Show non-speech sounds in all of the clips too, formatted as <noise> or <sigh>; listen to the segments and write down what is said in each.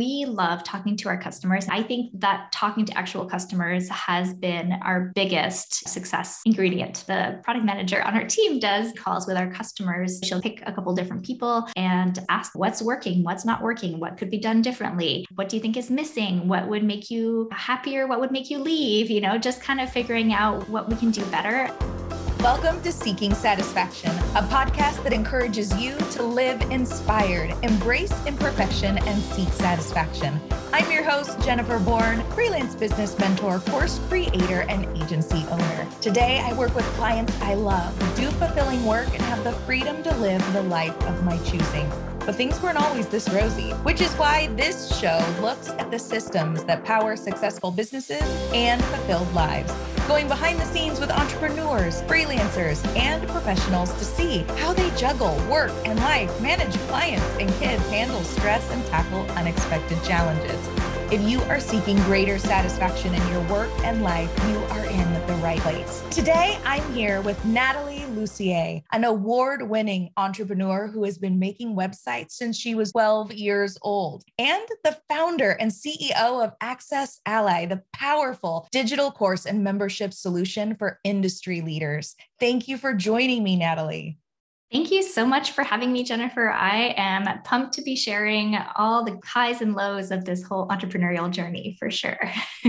We love talking to our customers. I think that talking to actual customers has been our biggest success ingredient. The product manager on our team does calls with our customers. She'll pick a couple different people and ask what's working, what's not working, what could be done differently, what do you think is missing, what would make you happier, what would make you leave, you know, just kind of figuring out what we can do better. Welcome to Seeking Satisfaction, a podcast that encourages you to live inspired, embrace imperfection, and seek satisfaction. I'm your host, Jennifer Bourne, freelance business mentor, course creator, and agency owner. Today, I work with clients I love, do fulfilling work, and have the freedom to live the life of my choosing. But things weren't always this rosy, which is why this show looks at the systems that power successful businesses and fulfilled lives going behind the scenes with entrepreneurs, freelancers, and professionals to see how they juggle work and life, manage clients and kids, handle stress, and tackle unexpected challenges. If you are seeking greater satisfaction in your work and life, you are in the right place. Today, I'm here with Nathalie Lussier, an award winning entrepreneur who has been making websites since she was 12 years old, and the founder and CEO of Access Ally, the powerful digital course and membership solution for industry leaders. Thank you for joining me, Nathalie. Thank you so much for having me, Jennifer. I am pumped to be sharing all the highs and lows of this whole entrepreneurial journey for sure. <laughs>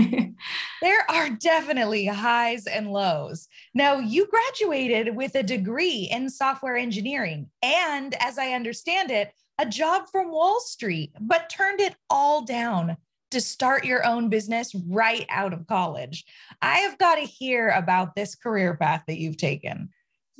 there are definitely highs and lows. Now, you graduated with a degree in software engineering and, as I understand it, a job from Wall Street, but turned it all down to start your own business right out of college. I have got to hear about this career path that you've taken.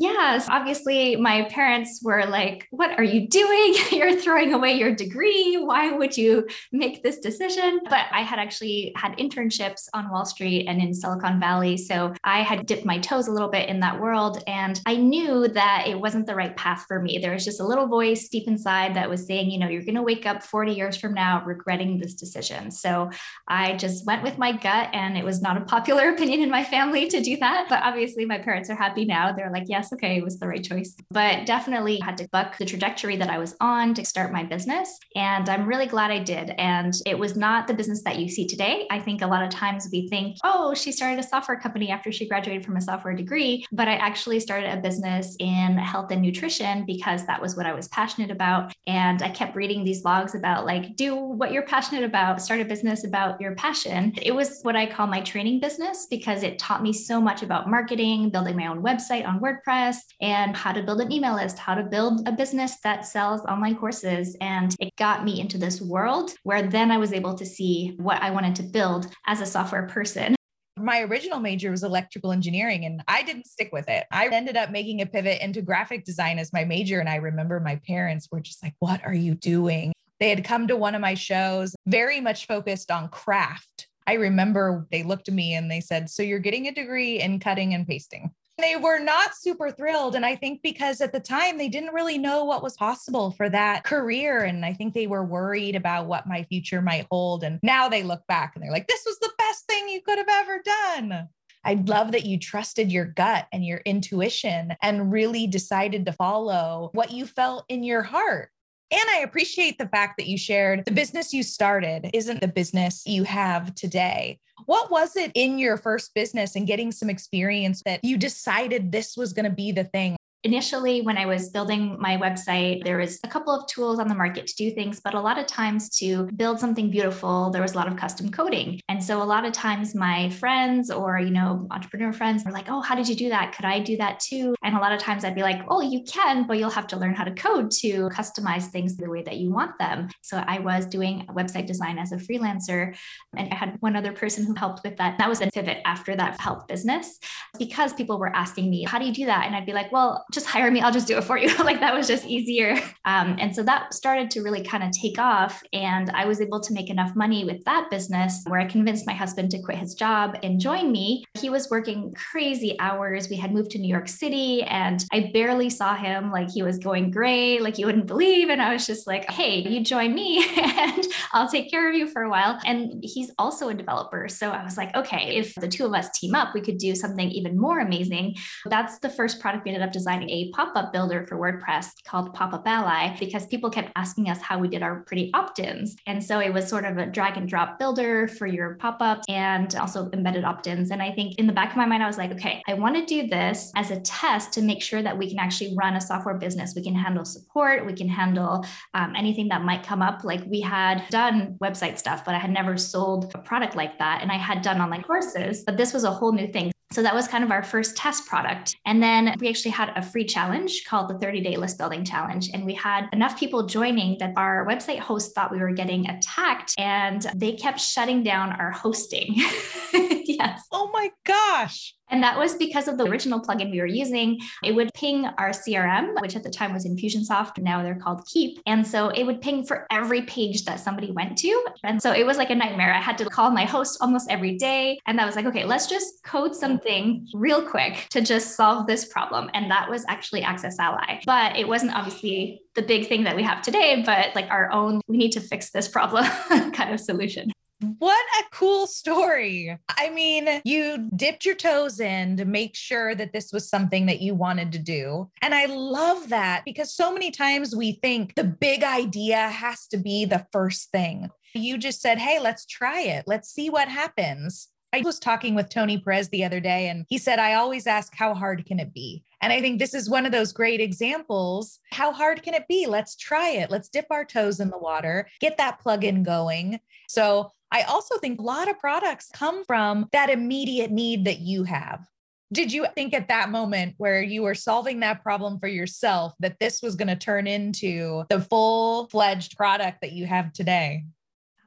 Yes, obviously, my parents were like, What are you doing? <laughs> You're throwing away your degree. Why would you make this decision? But I had actually had internships on Wall Street and in Silicon Valley. So I had dipped my toes a little bit in that world. And I knew that it wasn't the right path for me. There was just a little voice deep inside that was saying, You know, you're going to wake up 40 years from now regretting this decision. So I just went with my gut. And it was not a popular <laughs> opinion in my family to do that. But obviously, my parents are happy now. They're like, Yes okay, it was the right choice. But definitely had to buck the trajectory that I was on to start my business. And I'm really glad I did. And it was not the business that you see today. I think a lot of times we think, oh, she started a software company after she graduated from a software degree. But I actually started a business in health and nutrition because that was what I was passionate about. And I kept reading these blogs about like, do what you're passionate about, start a business about your passion. It was what I call my training business because it taught me so much about marketing, building my own website on WordPress WordPress and how to build an email list, how to build a business that sells online courses. And it got me into this world where then I was able to see what I wanted to build as a software person my original major was electrical engineering and I didn't stick with it. I ended up making a pivot into graphic design as my major. And I remember my parents were just like, What are you doing? They had come to one of my shows, very much focused on craft. I remember they looked at me and they said, So you're getting a degree in cutting and pasting they were not super thrilled. And I think because at the time they didn't really know what was possible for that career. And I think they were worried about what my future might hold. And now they look back and they're like, this was the best thing you could have ever done. I love that you trusted your gut and your intuition and really decided to follow what you felt in your heart. And I appreciate the fact that you shared the business you started isn't the business you have today. What was it in your first business and getting some experience that you decided this was going to be the thing? Initially when i was building my website there was a couple of tools on the market to do things but a lot of times to build something beautiful there was a lot of custom coding. And so a lot of times my friends or you know entrepreneur friends were like oh how did you do that? Could i do that too? And a lot of times i'd be like oh you can but you'll have to learn how to code to customize things the way that you want them. So i was doing website design as a freelancer and i had one other person who helped with that. That was a pivot after that health business because people were asking me how do you do that? And i'd be like well just hire me. I'll just do it for you. <laughs> like that was just easier. Um, and so that started to really kind of take off. And I was able to make enough money with that business where I convinced my husband to quit his job and join me. He was working crazy hours. We had moved to New York City and I barely saw him. Like he was going gray, like you wouldn't believe. And I was just like, hey, you join me <laughs> and I'll take care of you for a while. And he's also a developer. So I was like, okay, if the two of us team up, we could do something even more amazing. That's the first product we ended up designing a pop up builder for WordPress called Pop Up Ally because people kept asking us how we did our pretty opt ins. And so it was sort of a drag and drop builder for your pop ups and also embedded opt ins. And I think in the back of my mind, I was like, okay, I want to do this as a test to make sure that we can actually run a software business. We can handle support, we can handle um, anything that might come up. Like we had done website stuff, but I had never sold a product like that. And I had done online courses, but this was a whole new thing. So that was kind of our first test product. And then we actually had a free challenge called the 30 day list building challenge. And we had enough people joining that our website host thought we were getting attacked and they kept shutting down our hosting. <laughs> yes. Oh my gosh. And that was because of the original plugin we were using. It would ping our CRM, which at the time was Infusionsoft. Now they're called Keap. And so it would ping for every page that somebody went to. And so it was like a nightmare. I had to call my host almost every day. And that was like, okay, let's just code something real quick to just solve this problem. And that was actually Access Ally. But it wasn't obviously the big thing that we have today, but like our own, we need to fix this problem <laughs> kind of solution. What a cool story. I mean, you dipped your toes in to make sure that this was something that you wanted to do. And I love that because so many times we think the big idea has to be the first thing. You just said, hey, let's try it. Let's see what happens. I was talking with Tony Perez the other day, and he said, I always ask, how hard can it be? And I think this is one of those great examples. How hard can it be? Let's try it. Let's dip our toes in the water, get that plug-in going. So I also think a lot of products come from that immediate need that you have. Did you think at that moment where you were solving that problem for yourself that this was going to turn into the full fledged product that you have today?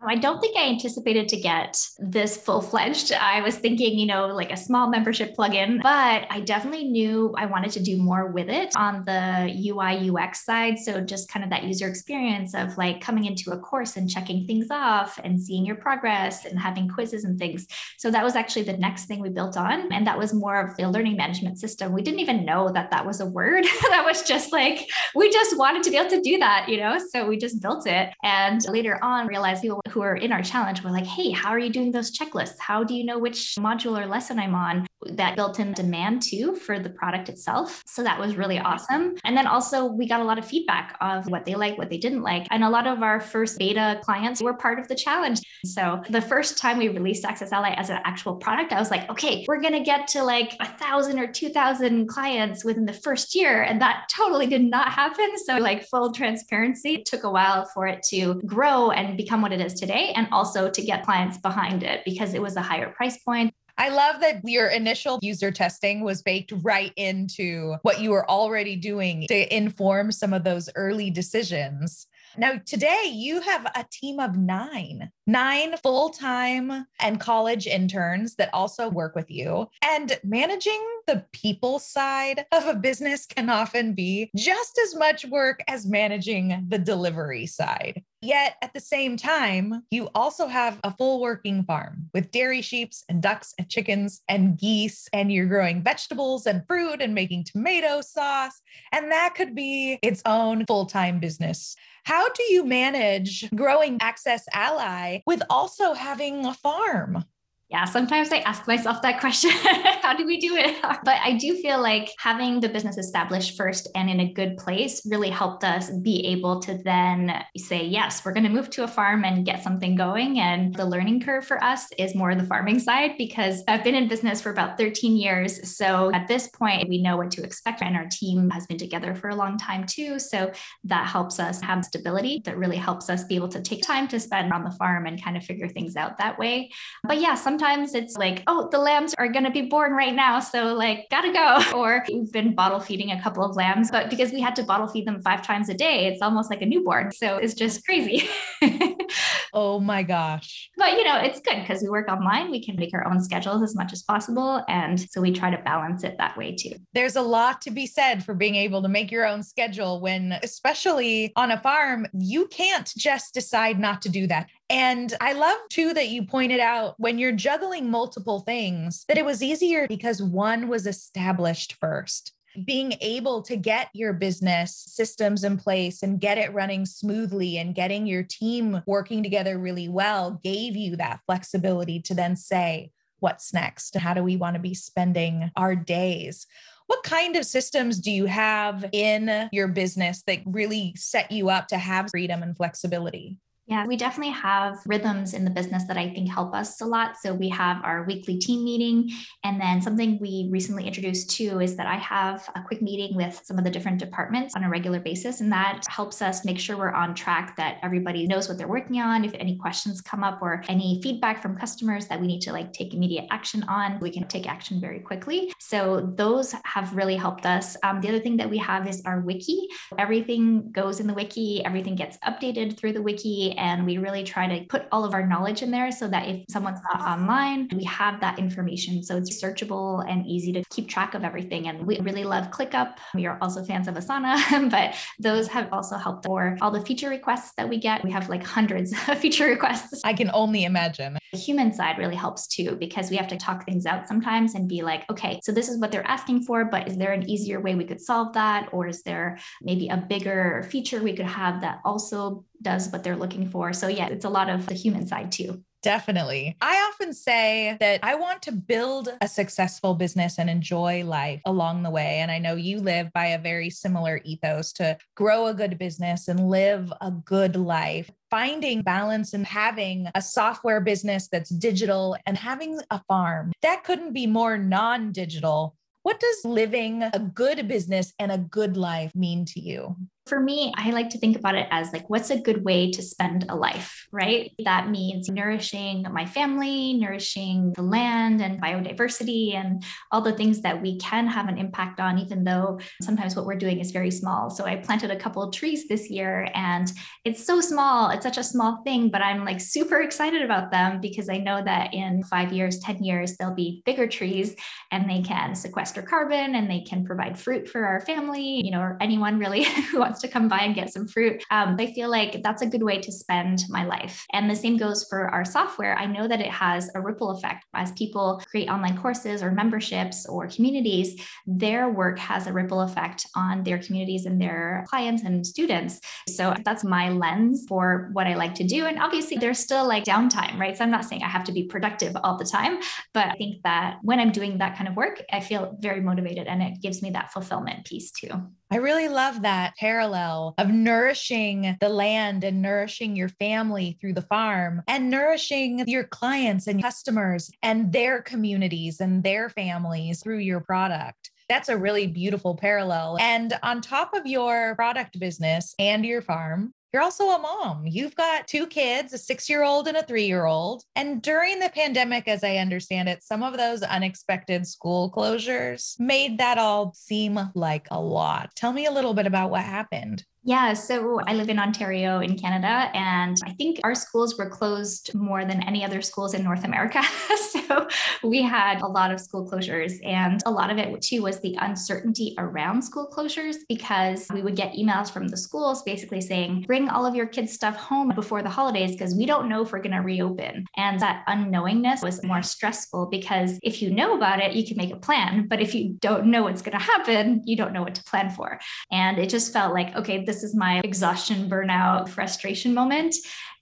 I don't think I anticipated to get this full fledged. I was thinking, you know, like a small membership plugin, but I definitely knew I wanted to do more with it on the UI UX side. So just kind of that user experience of like coming into a course and checking things off and seeing your progress and having quizzes and things. So that was actually the next thing we built on. And that was more of the learning management system. We didn't even know that that was a word. <laughs> that was just like, we just wanted to be able to do that, you know? So we just built it. And later on, realized people who are in our challenge were like, hey, how are you doing those checklists? How do you know which module or lesson I'm on? That built in demand too for the product itself. So that was really awesome. And then also, we got a lot of feedback of what they like, what they didn't like. And a lot of our first beta clients were part of the challenge. So the first time we released Access Ally as an actual product, I was like, okay, we're going to get to like a thousand or 2,000 clients within the first year. And that totally did not happen. So, like, full transparency, it took a while for it to grow and become what it is today today and also to get clients behind it because it was a higher price point. I love that your initial user testing was baked right into what you were already doing to inform some of those early decisions. Now, today you have a team of nine, nine full time and college interns that also work with you. And managing the people side of a business can often be just as much work as managing the delivery side. Yet at the same time, you also have a full working farm with dairy sheep and ducks and chickens and geese, and you're growing vegetables and fruit and making tomato sauce. And that could be its own full time business. How do you manage growing Access Ally with also having a farm? Yeah, sometimes I ask myself that question <laughs> how do we do it? <laughs> But I do feel like having the business established first and in a good place really helped us be able to then say, yes, we're going to move to a farm and get something going. And the learning curve for us is more the farming side because I've been in business for about 13 years. So at this point, we know what to expect. And our team has been together for a long time too. So that helps us have stability that really helps us be able to take time to spend on the farm and kind of figure things out that way. But yeah, some sometimes it's like, oh, the lambs are going to be born right now. So, like, gotta go. <laughs> Or we've been bottle feeding a couple of lambs, but because we had to bottle feed them five times a day, it's almost like a newborn. So, it's just crazy. <laughs> <laughs> oh my gosh. But, you know, it's good because we work online. We can make our own schedules as much as possible. And so we try to balance it that way too. There's a lot to be said for being able to make your own schedule when, especially on a farm, you can't just decide not to do that. And I love too that you pointed out when you're juggling multiple things that it was easier because one was established first. Being able to get your business systems in place and get it running smoothly and getting your team working together really well gave you that flexibility to then say, what's next? How do we want to be spending our days? What kind of systems do you have in your business that really set you up to have freedom and flexibility? Yeah, we definitely have rhythms in the business that I think help us a lot. So we have our weekly team meeting. And then something we recently introduced too is that I have a quick meeting with some of the different departments on a regular basis. And that helps us make sure we're on track, that everybody knows what they're working on. If any questions come up or any feedback from customers that we need to like take immediate action on, we can take action very quickly. So those have really helped us. Um, the other thing that we have is our wiki. Everything goes in the wiki, everything gets updated through the wiki and we really try to put all of our knowledge in there so that if someone's not online, we have that information. So it's searchable and easy to keep track of everything. And we really love ClickUp. We are also fans of Asana, <laughs> but those have also helped for all the feature requests that we get. We have like hundreds <laughs> of feature requests. I can only imagine. The human side really helps too, because we have to talk things out sometimes and be like, okay, so this is what they're asking for, but is there an easier way we could solve that? Or is there maybe a bigger feature we could have that also does what they're looking for. So, yeah, it's a lot of the human side too. Definitely. I often say that I want to build a successful business and enjoy life along the way. And I know you live by a very similar ethos to grow a good business and live a good life. Finding balance and having a software business that's digital and having a farm that couldn't be more non digital. What does living a good business and a good life mean to you? For me, I like to think about it as like, what's a good way to spend a life, right? That means nourishing my family, nourishing the land and biodiversity, and all the things that we can have an impact on, even though sometimes what we're doing is very small. So I planted a couple of trees this year, and it's so small. It's such a small thing, but I'm like super excited about them because I know that in five years, 10 years, they'll be bigger trees and they can sequester carbon and they can provide fruit for our family, you know, or anyone really <laughs> who wants wants to come by and get some fruit. Um, I feel like that's a good way to spend my life. And the same goes for our software. I know that it has a ripple effect as people create online courses or memberships or communities, their work has a ripple effect on their communities and their clients and students. So that's my lens for what I like to do. And obviously, there's still like downtime, right? So I'm not saying I have to be productive all the time, but I think that when I'm doing that kind of work, I feel very motivated and it gives me that fulfillment piece too. I really love that parallel of nourishing the land and nourishing your family through the farm and nourishing your clients and customers and their communities and their families through your product. That's a really beautiful parallel. And on top of your product business and your farm, you're also a mom. You've got two kids, a six year old and a three year old. And during the pandemic, as I understand it, some of those unexpected school closures made that all seem like a lot. Tell me a little bit about what happened. Yeah, so I live in Ontario in Canada, and I think our schools were closed more than any other schools in North America. <laughs> so we had a lot of school closures, and a lot of it too was the uncertainty around school closures because we would get emails from the schools basically saying, bring all of your kids' stuff home before the holidays because we don't know if we're going to reopen. And that unknowingness was more stressful because if you know about it, you can make a plan. But if you don't know what's going to happen, you don't know what to plan for. And it just felt like, okay, this this is my exhaustion, burnout, frustration moment.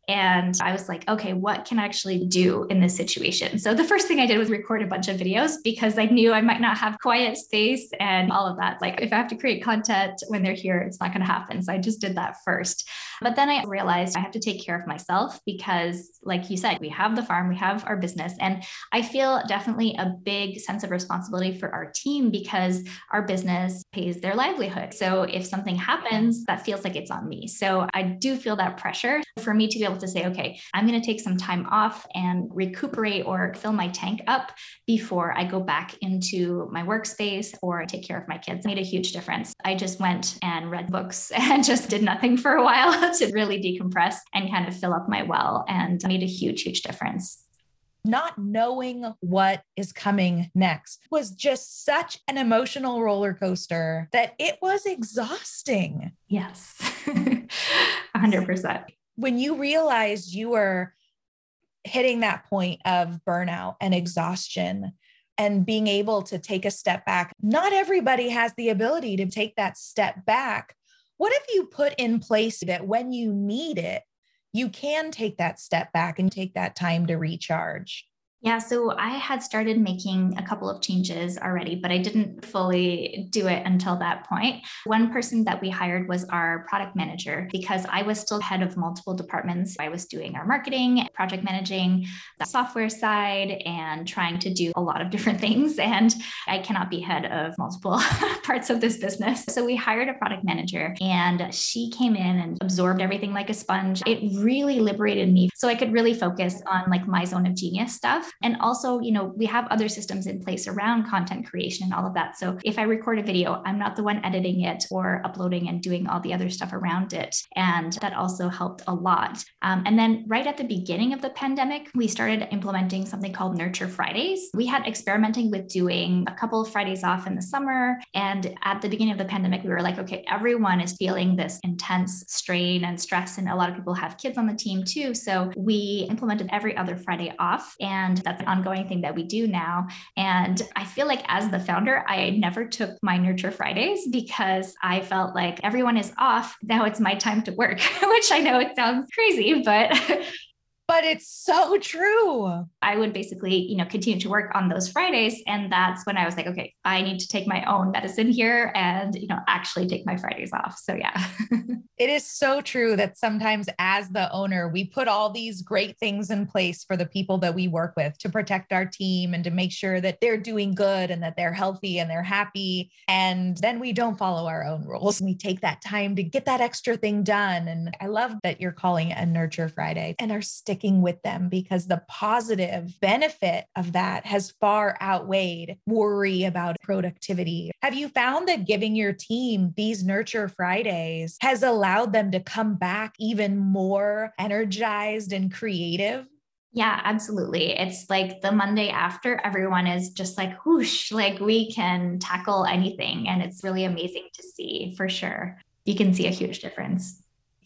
And I was like, okay, what can I actually do in this situation? So the first thing I did was record a bunch of videos because I knew I might not have quiet space and all of that. Like, if I have to create content when they're here, it's not going to happen. So I just did that first. But then I realized I have to take care of myself because, like you said, we have the farm, we have our business. And I feel definitely a big sense of responsibility for our team because our business pays their livelihood. So if something happens, that feels like it's on me. So I do feel that pressure for me to be able to say, okay, I'm going to take some time off and recuperate or fill my tank up before I go back into my workspace or take care of my kids. Made a huge difference. I just went and read books <laughs> and just did nothing for a while to really decompress and kind of fill up my well and made a huge, huge difference not knowing what is coming next was just such an emotional roller coaster that it was exhausting. Yes, <laughs> 100% when you realized you were hitting that point of burnout and exhaustion and being able to take a step back, not everybody has the ability to take that step back. What have you put in place that when you need it, you can take that step back and take that time to recharge? Yeah, so I had started making a couple of changes already, but I didn't fully do it until that point. One person that we hired was our product manager because I was still head of multiple departments. I was doing our marketing, project managing, the software side, and trying to do a lot of <laughs> different things. And I cannot be head of multiple <laughs> parts of this business. So we hired a product manager and she came in and absorbed everything like a sponge. It really liberated me so I could really focus on like my zone of genius stuff and also, you know, we have other systems in place around content creation and all of that. So if I record a video, I'm not the one editing it or uploading and doing all the other stuff around it. And that also helped a lot. Um, and then right at the beginning of the pandemic, we started implementing something called Nurture Fridays. We had experimenting with doing a couple of Fridays off in the summer. And at the beginning of the pandemic, we were like, okay, everyone is feeling this intense strain and stress. And a lot of people have kids on the team too. So we implemented every other Friday off. And that's an ongoing thing that we do now. And I feel like as the founder, I never took my Nurture Fridays because I felt like everyone is off. Now it's my time to work, <laughs> which I know it sounds crazy, but <laughs> but it's so true. I would basically, you know, continue to work on those Fridays. And that's when I was like, okay, I need to take my own medicine here and, you know, actually take my Fridays off. So, yeah. <laughs> it is so true that sometimes as the owner, we put all these great things in place for the people that we work with to protect our team and to make sure that they're doing good and that they're healthy and they're happy. And then we don't follow our own rules. We take that time to get that extra thing done. And I love that you're calling it a Nurture Friday and our are sticking with them because the positive benefit of that has far outweighed worry about productivity. Have you found that giving your team these Nurture Fridays has allowed them to come back even more energized and creative? Yeah, absolutely. It's like the Monday after, everyone is just like, whoosh, like we can tackle anything. And it's really amazing to see for sure. You can see a huge difference.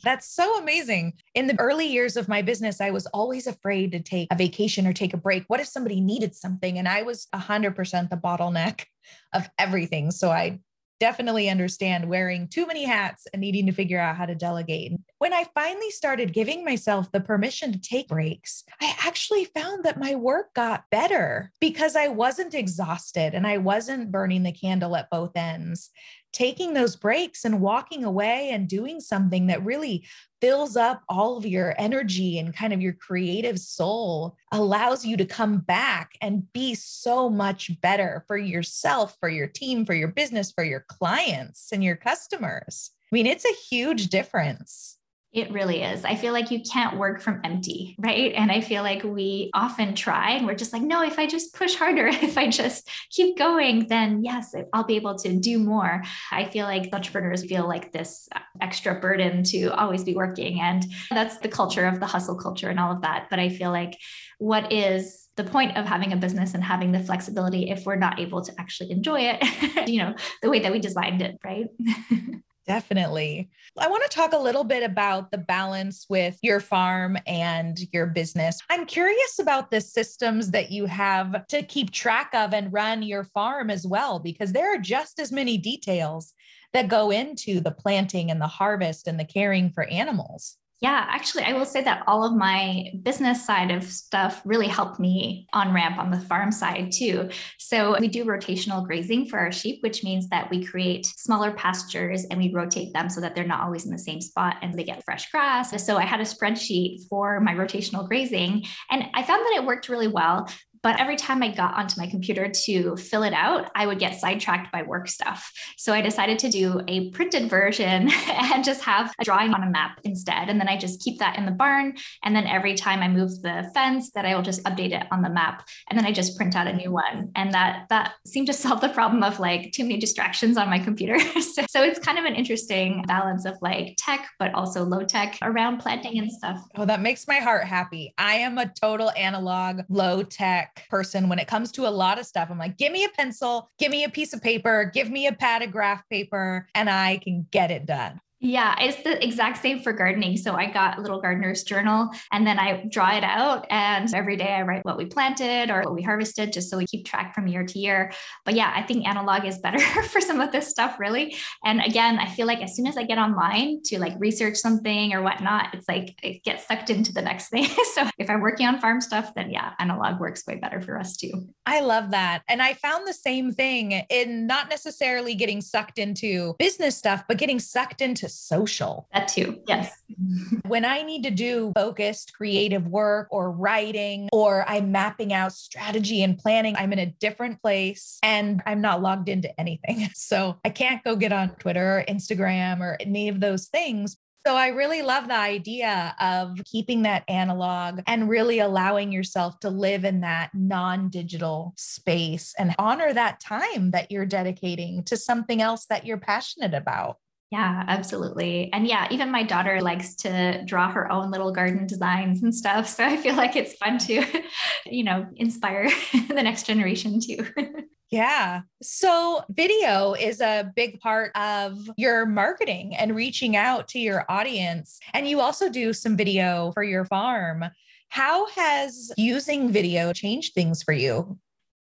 That's so amazing. In the early years of my business, I was always afraid to take a vacation or take a break. What if somebody needed something? And I was 100% the bottleneck <laughs> of everything. So I definitely understand wearing too many hats and needing to figure out how to delegate. When I finally started giving myself the permission to take breaks, I actually found that my work got better because I wasn't exhausted and I wasn't burning the candle at both ends taking those breaks and walking away and doing something that really fills up all of your energy and kind of your creative soul allows you to come back and be so much better for yourself, for your team, for your business, for your clients and your customers. I mean, it's a huge difference. It really is. I feel like you can't work from empty, right? And I feel like we often try and we're just like, no, if I just push harder, <laughs> if I just keep going, then yes, I'll be able to do more. I feel like entrepreneurs feel like this extra burden to always be working. And that's the culture of the hustle culture and all of that. But I feel like what is the point of having a business and having the flexibility if we're not able to actually enjoy it, <laughs> you know, the way that we designed it, right? <laughs> Definitely. I want to talk a little bit about the balance with your farm and your business. I'm curious about the systems that you have to keep track of and run your farm as well, because there are just as many details that go into the planting and the harvest and the caring for animals. Yeah, actually, I will say that all of my business side of stuff really helped me on ramp on the farm side too. So we do rotational grazing for our sheep, which means that we create smaller pastures and we rotate them so that they're not always in the same spot and they get fresh grass. So I had a spreadsheet for my rotational grazing and I found that it worked really well. But every time I got onto my computer to fill it out, I would get sidetracked by work stuff. So I decided to do a printed version <laughs> and just have a drawing on a map instead. And then I just keep that in the barn. And then every time I move the fence, that I will just update it on the map. And then I just print out a new one. And that that seemed to <laughs> solve the problem of like too many distractions on my computer. <laughs> so, so it's kind of an interesting balance of like tech, but also low tech around planting and stuff. Oh, that makes my heart happy. I am a total analog, low tech person when it comes to a lot of stuff. I'm like, give me a pencil, give me a piece of paper, give me a pad of graph paper, and I can get it done. Yeah, it's the exact same for gardening. So I got a little gardener's journal and then I draw it out. And every day I write what we planted or what we harvested, just so we keep track from year to year. But yeah, I think analog is better <laughs> for some of this stuff, really. And again, I feel like as soon as I get online to like research something or whatnot, it's like it gets sucked into the next <laughs> thing. so if I'm working on farm stuff, then yeah, analog works way better for us too. I love that. And I found the same thing in not necessarily getting sucked into business stuff, but getting sucked into social. That too. Yes. <laughs> when I need to do focused creative work or writing, or I'm mapping out strategy and planning, I'm in a different place and I'm not logged into anything. <laughs> So I can't go get on Twitter or Instagram or any of those things. So I really love the idea of keeping that analog and really allowing yourself to live in that non digital space and honor that time that you're dedicating to something else that you're passionate about. Yeah, absolutely. And yeah, even my daughter likes to draw her own little garden designs and stuff. So I feel like it's fun to, <laughs> you know, inspire <laughs> the next generation too. <laughs> Yeah. So, video is a big part of your marketing and reaching out to your audience. And you also do some video for your farm. How has using video changed things for you?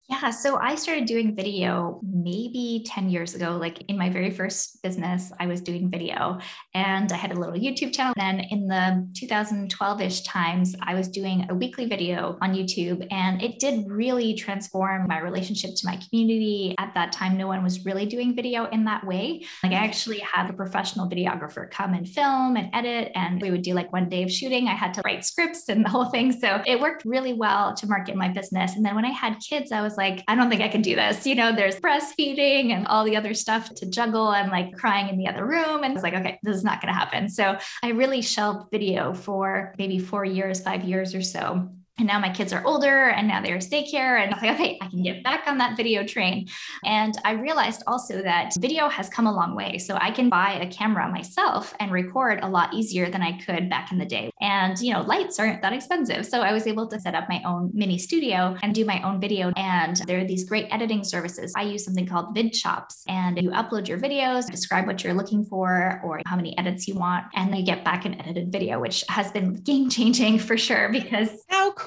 Yeah, so I started doing video maybe 10 years ago. Like in my very first business, I was doing video and I had a little YouTube channel. Then in the 2012 ish times, I was doing a weekly video on YouTube and it did really transform my relationship to my community. At that time, no one was really doing video in that way. Like I actually had a professional videographer come and film and edit, and we would do like one day of shooting. I had to write scripts and the whole thing. So it worked really well to market my business. And then when I had kids, I was was like, I don't think I can do this. You know, there's breastfeeding and all the other stuff to juggle. I'm like crying in the other room. And I was like, okay, this is not going to happen. So I really shelved video for maybe four years, five years or so. And now my kids are older and now they're daycare. And I'm like, okay, I can get back on that video train. And I realized also that video has come a long way. So I can buy a camera myself and record a lot easier than I could back in the day. And, you know, lights aren't that expensive. So I was able to set up my own mini studio and do my own video. And there are these great editing services. I use something called VidChops and you upload your videos, describe what you're looking for or how many edits you want, and you get back an edited video, which has been game changing <laughs> for sure because how cool.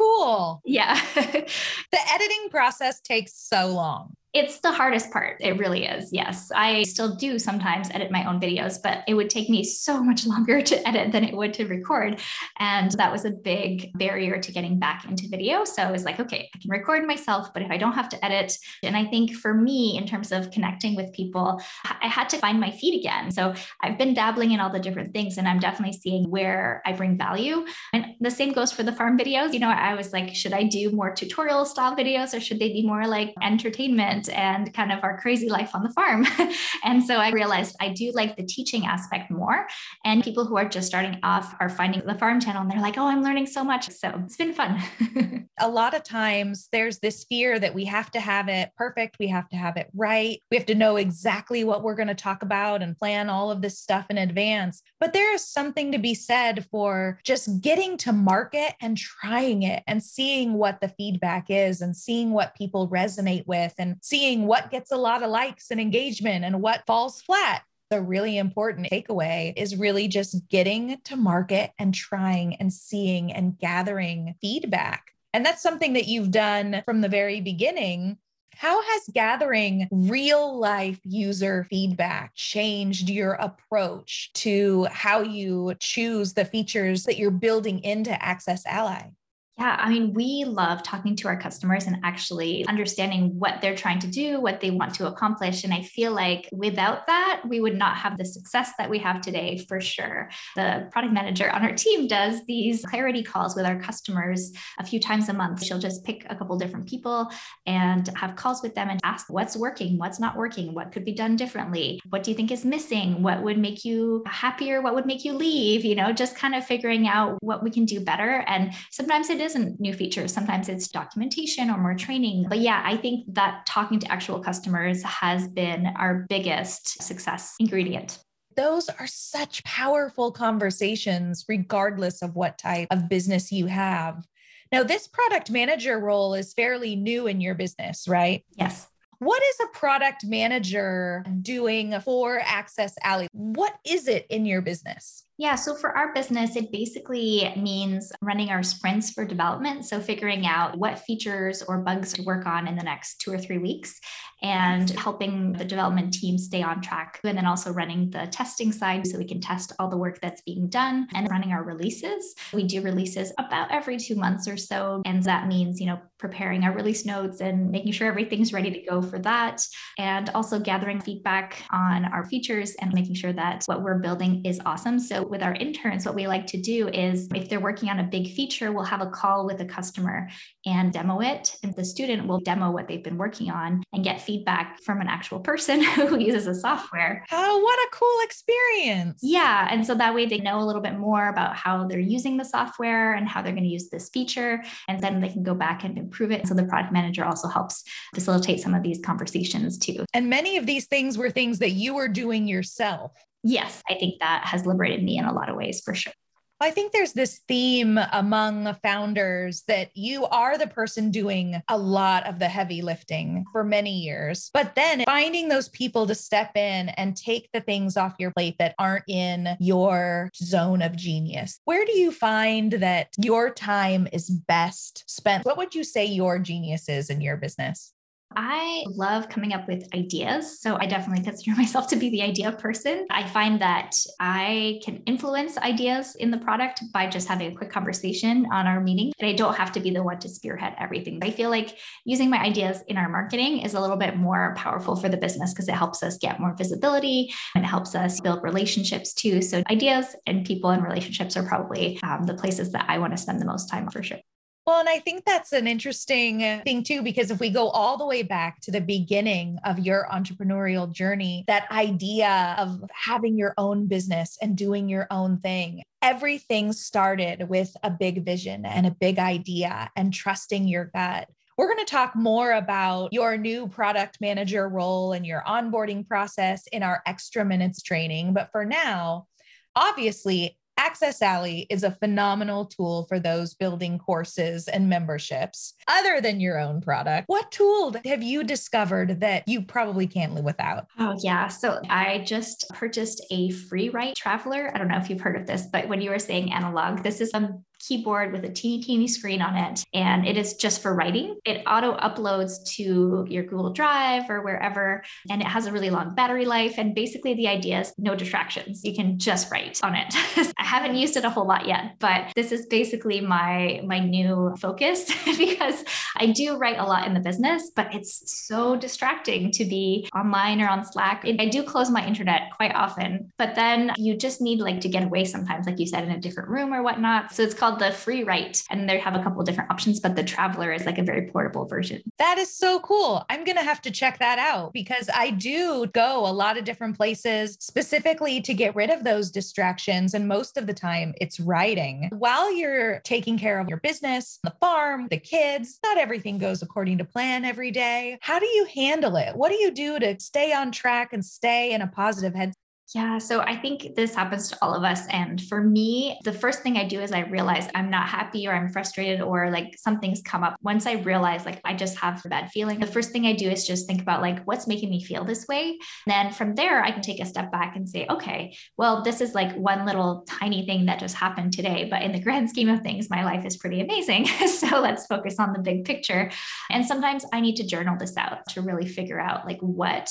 Yeah. <laughs> the editing process takes so long. It's the hardest part. It really is. Yes. I still do sometimes edit my own videos, but it would take me so much <laughs> longer to edit than it would to record. And that was a big barrier to getting back into video. So I was like, okay, I can record myself, but if I don't have to edit, and I think for me, in terms of connecting with people, I had to find my feet again. So I've been dabbling in all the different things, and I'm definitely seeing where I bring value. And the same goes for the farm videos. You know, I was like, should I do more tutorial style videos or should they be more like entertainment? And kind of our crazy life on the farm. <laughs> and so I realized I do like the teaching aspect more. And people who are just starting off are finding the farm channel and they're like, oh, I'm learning so much. So it's been fun. <laughs> a lot of times there's this fear that we have to have it perfect, we have to have it right, we have to know exactly what we're going to talk about and plan all of this stuff in advance. But there is something to be said for just getting to market and trying it and seeing what the feedback is and seeing what people resonate with and seeing seeing what gets a lot of likes and engagement and what falls flat. The really important takeaway is really just getting to market and trying and seeing and gathering feedback. And that's something that you've done from the very beginning. How has gathering real life user feedback changed your approach to how you choose the features that you're building into Access Ally? Yeah, I mean, we love talking to our customers and actually understanding what they're trying to do, what they want to accomplish. And I feel like without that, we would not have the success that we have today for sure. The product manager on our team does these clarity calls with our customers a few times a month. She'll just pick a couple different people and have calls with them and ask what's working, what's not working, what could be done differently, what do you think is missing, what would make you happier, what would make you leave, you know, just kind of figuring out what we can do better. And sometimes it isn't new features. Sometimes it's documentation or more training. But yeah, I think that talking to actual customers has been our biggest success ingredient those are such powerful conversations, regardless of what type of business you have. Now, this product manager role is fairly new in your business, right? Yes. What is a product manager doing for Access Ally? What is it in your business? Yeah, so for our business, it basically means running our sprints for development. So figuring out what features or bugs to work on in the next two or three weeks and helping the development team stay on track. And then also running the testing side so we can test all the work that's being done and running our releases. We do releases about every two months or so. And that means, you know, preparing our release notes and making sure everything's ready to go for that. And also gathering feedback on our features and making sure that what we're building is awesome. So with our interns, what we like to do is if they're working on a big feature, we'll have a call with a customer and demo it. And the student will demo what they've been working on and get feedback from an actual person <laughs> who uses the software. Oh, what a cool experience. Yeah. And so that way they know a little bit more about how they're using the software and how they're going to use this feature. And then they can go back and improve it. So the product manager also helps facilitate some of these conversations too. And many of these things were things that you were doing yourself. Yes, I think that has liberated me in a lot of ways for sure. I think there's this theme among founders that you are the person doing a lot of the heavy lifting for many years, but then finding those people to step in and take the things off your plate that aren't in your zone of genius. Where do you find that your time is best spent? What would you say your genius is in your business? I love coming up with ideas. So I definitely consider <laughs> myself to be the idea person. I find that I can influence ideas in the product by just having a quick conversation on our meeting. And I don't have to be the one to spearhead everything. I feel like using my ideas in our marketing is a little bit more powerful for the business because it helps us get more visibility and it helps us build relationships too. So ideas and people and relationships are probably um, the places that I want to spend the most time for sure. Well, and I think that's an interesting uh, thing too, because if we go all the way back to the beginning of your entrepreneurial journey, that idea of having your own business and doing your own thing, everything started with a big vision and a big idea and trusting your gut. We're going to talk more about your new product manager role and your onboarding process in our extra minutes training. But for now, obviously, Access Ally is a phenomenal tool for those building courses and memberships. Other than your own product, what tool have you discovered that you probably can't live without? Oh, yeah. So I just purchased a FreeWrite Traveler. I don't know if you've heard of this, but when you were saying analog, this is a keyboard with a teeny, teeny screen on it. And it is just for writing. It auto uploads to your Google Drive or wherever. And it has a really long battery life. And basically, the idea is no distractions. You can just write on it. <laughs> I haven't used it a whole lot yet, but this is basically my, my new focus <laughs> because I do write a lot in the business, but it's so distracting to be online or on Slack. I do close my internet quite often, but then you just need like to get away sometimes, like you said, in a different room or whatnot. So it's called called the FreeWrite, and they have a couple different options, but the Traveler is like a very portable version. That is so cool. I'm going to have to check that out because I do go a lot of different places specifically to get rid of those distractions. And most of the time, it's writing. While you're taking care of your business, the farm, the kids, not everything goes according to plan every day. How do you handle it? What do you do to stay on track and stay in a positive head yeah, so I think this happens to all of us. And for me, the first thing I do is I realize I'm not happy or I'm frustrated or like something's come up. Once I realize like I just have a bad feeling, the first thing I do is just think about like what's making me feel this way. And then from there, I can take a step back and say, okay, well, this is like one little tiny thing that just happened today. But in the grand scheme of things, my life is pretty amazing. <laughs> so let's focus on the big picture. And sometimes I need to journal this out to really figure out like what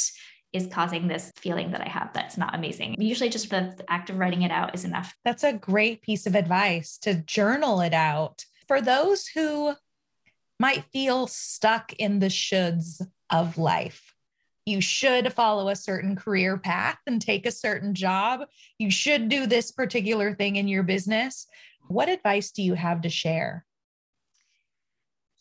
is causing this feeling that I have that's not amazing. Usually, just the act of writing it out is enough. That's a great piece of advice to journal it out. For those who might feel stuck in the shoulds of life, you should follow a certain career path and take a certain job. You should do this particular thing in your business. What advice do you have to share?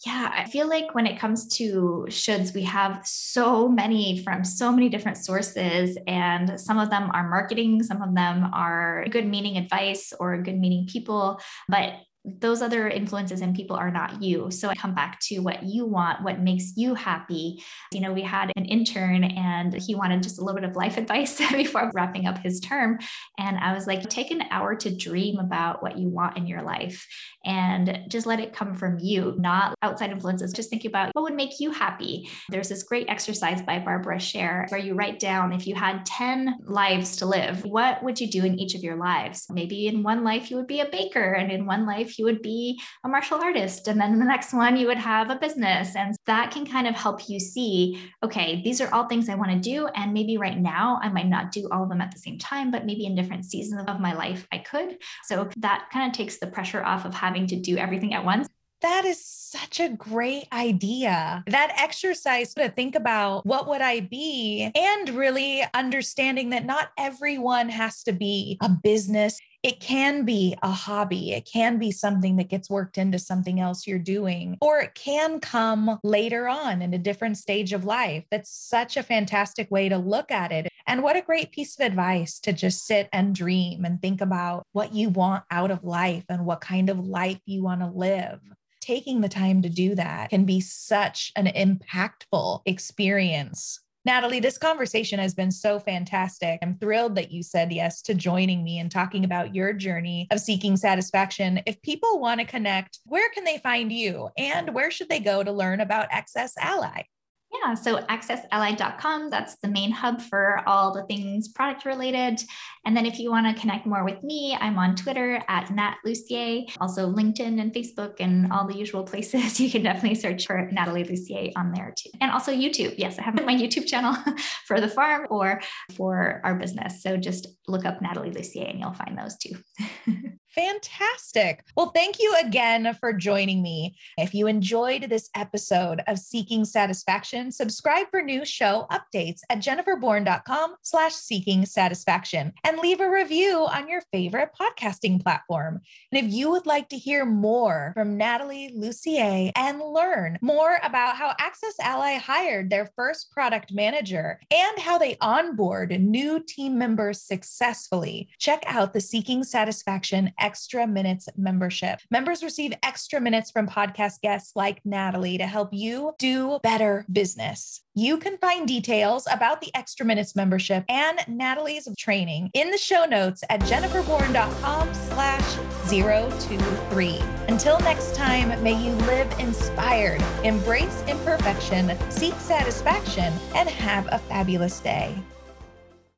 Yeah, I feel like when it comes to shoulds, we have so many from so many different sources, and some of them are marketing, some of them are good meaning advice or good meaning people. But those other influences and people are not you. So I come back to what you want, what makes you happy. You know, we had an intern and he wanted just a little bit of life <laughs> advice before wrapping up his term. And I was like, take an hour to dream about what you want in your life and just let it come from you, not outside influences. Just think about what would make you happy. There's this great exercise by Barbara Sher where you write down if you had 10 lives to live, what would you do in each of your lives? Maybe in one life you would be a baker, and in one life you would be a martial artist. And then the next one you would have a business. And that can kind of help you see okay, these are all things I want to do. And maybe right now I might not do all of them at the same time, but maybe in different seasons of my life I could. So that kind of takes the pressure off of having to do everything at once. That is such a great idea. That exercise to think about what would I be and really understanding that not everyone has to be a business it can be a hobby. It can be something that gets worked into something else you're doing, or it can come later on in a different stage of life. That's such a fantastic way to look at it. And what a great piece of advice to just sit and dream and think about what you want out of life and what kind of life you want to live taking the time to do that can be such an impactful experience Nathalie, this conversation has been so fantastic. I'm thrilled that you said yes to joining me and talking about your journey of seeking satisfaction. If people want to connect, where can they find you and where should they go to learn about Access Ally? Yeah, so accessally.com, that's the main hub for all the things product related. And then if you want to connect more with me, I'm on Twitter at Nat Lussier, also LinkedIn and Facebook and all the usual places. <laughs> You can definitely search for Nathalie Lussier on there too. And also YouTube. Yes, I have my YouTube channel <laughs> for the farm or for our business. So just look up Nathalie Lussier and you'll find those too. <laughs> Fantastic. Well, thank you again for joining me. If you enjoyed this episode of Seeking Satisfaction, subscribe for new show updates at jenniferbourn.com slash seeking satisfaction and leave a review on your favorite podcasting platform. And if you would like to hear more from Nathalie Lussier and learn more about how Access Ally hired their first product manager and how they onboard new team members successfully, check out the Seeking Satisfaction extra minutes membership. Members receive extra minutes from podcast guests like Nathalie to help you do better business. You can find details about the extra minutes membership and Nathalie's training in the show notes at jenniferbourn.com slash 023. Until next time, may you live inspired, embrace imperfection, seek satisfaction, and have a fabulous day.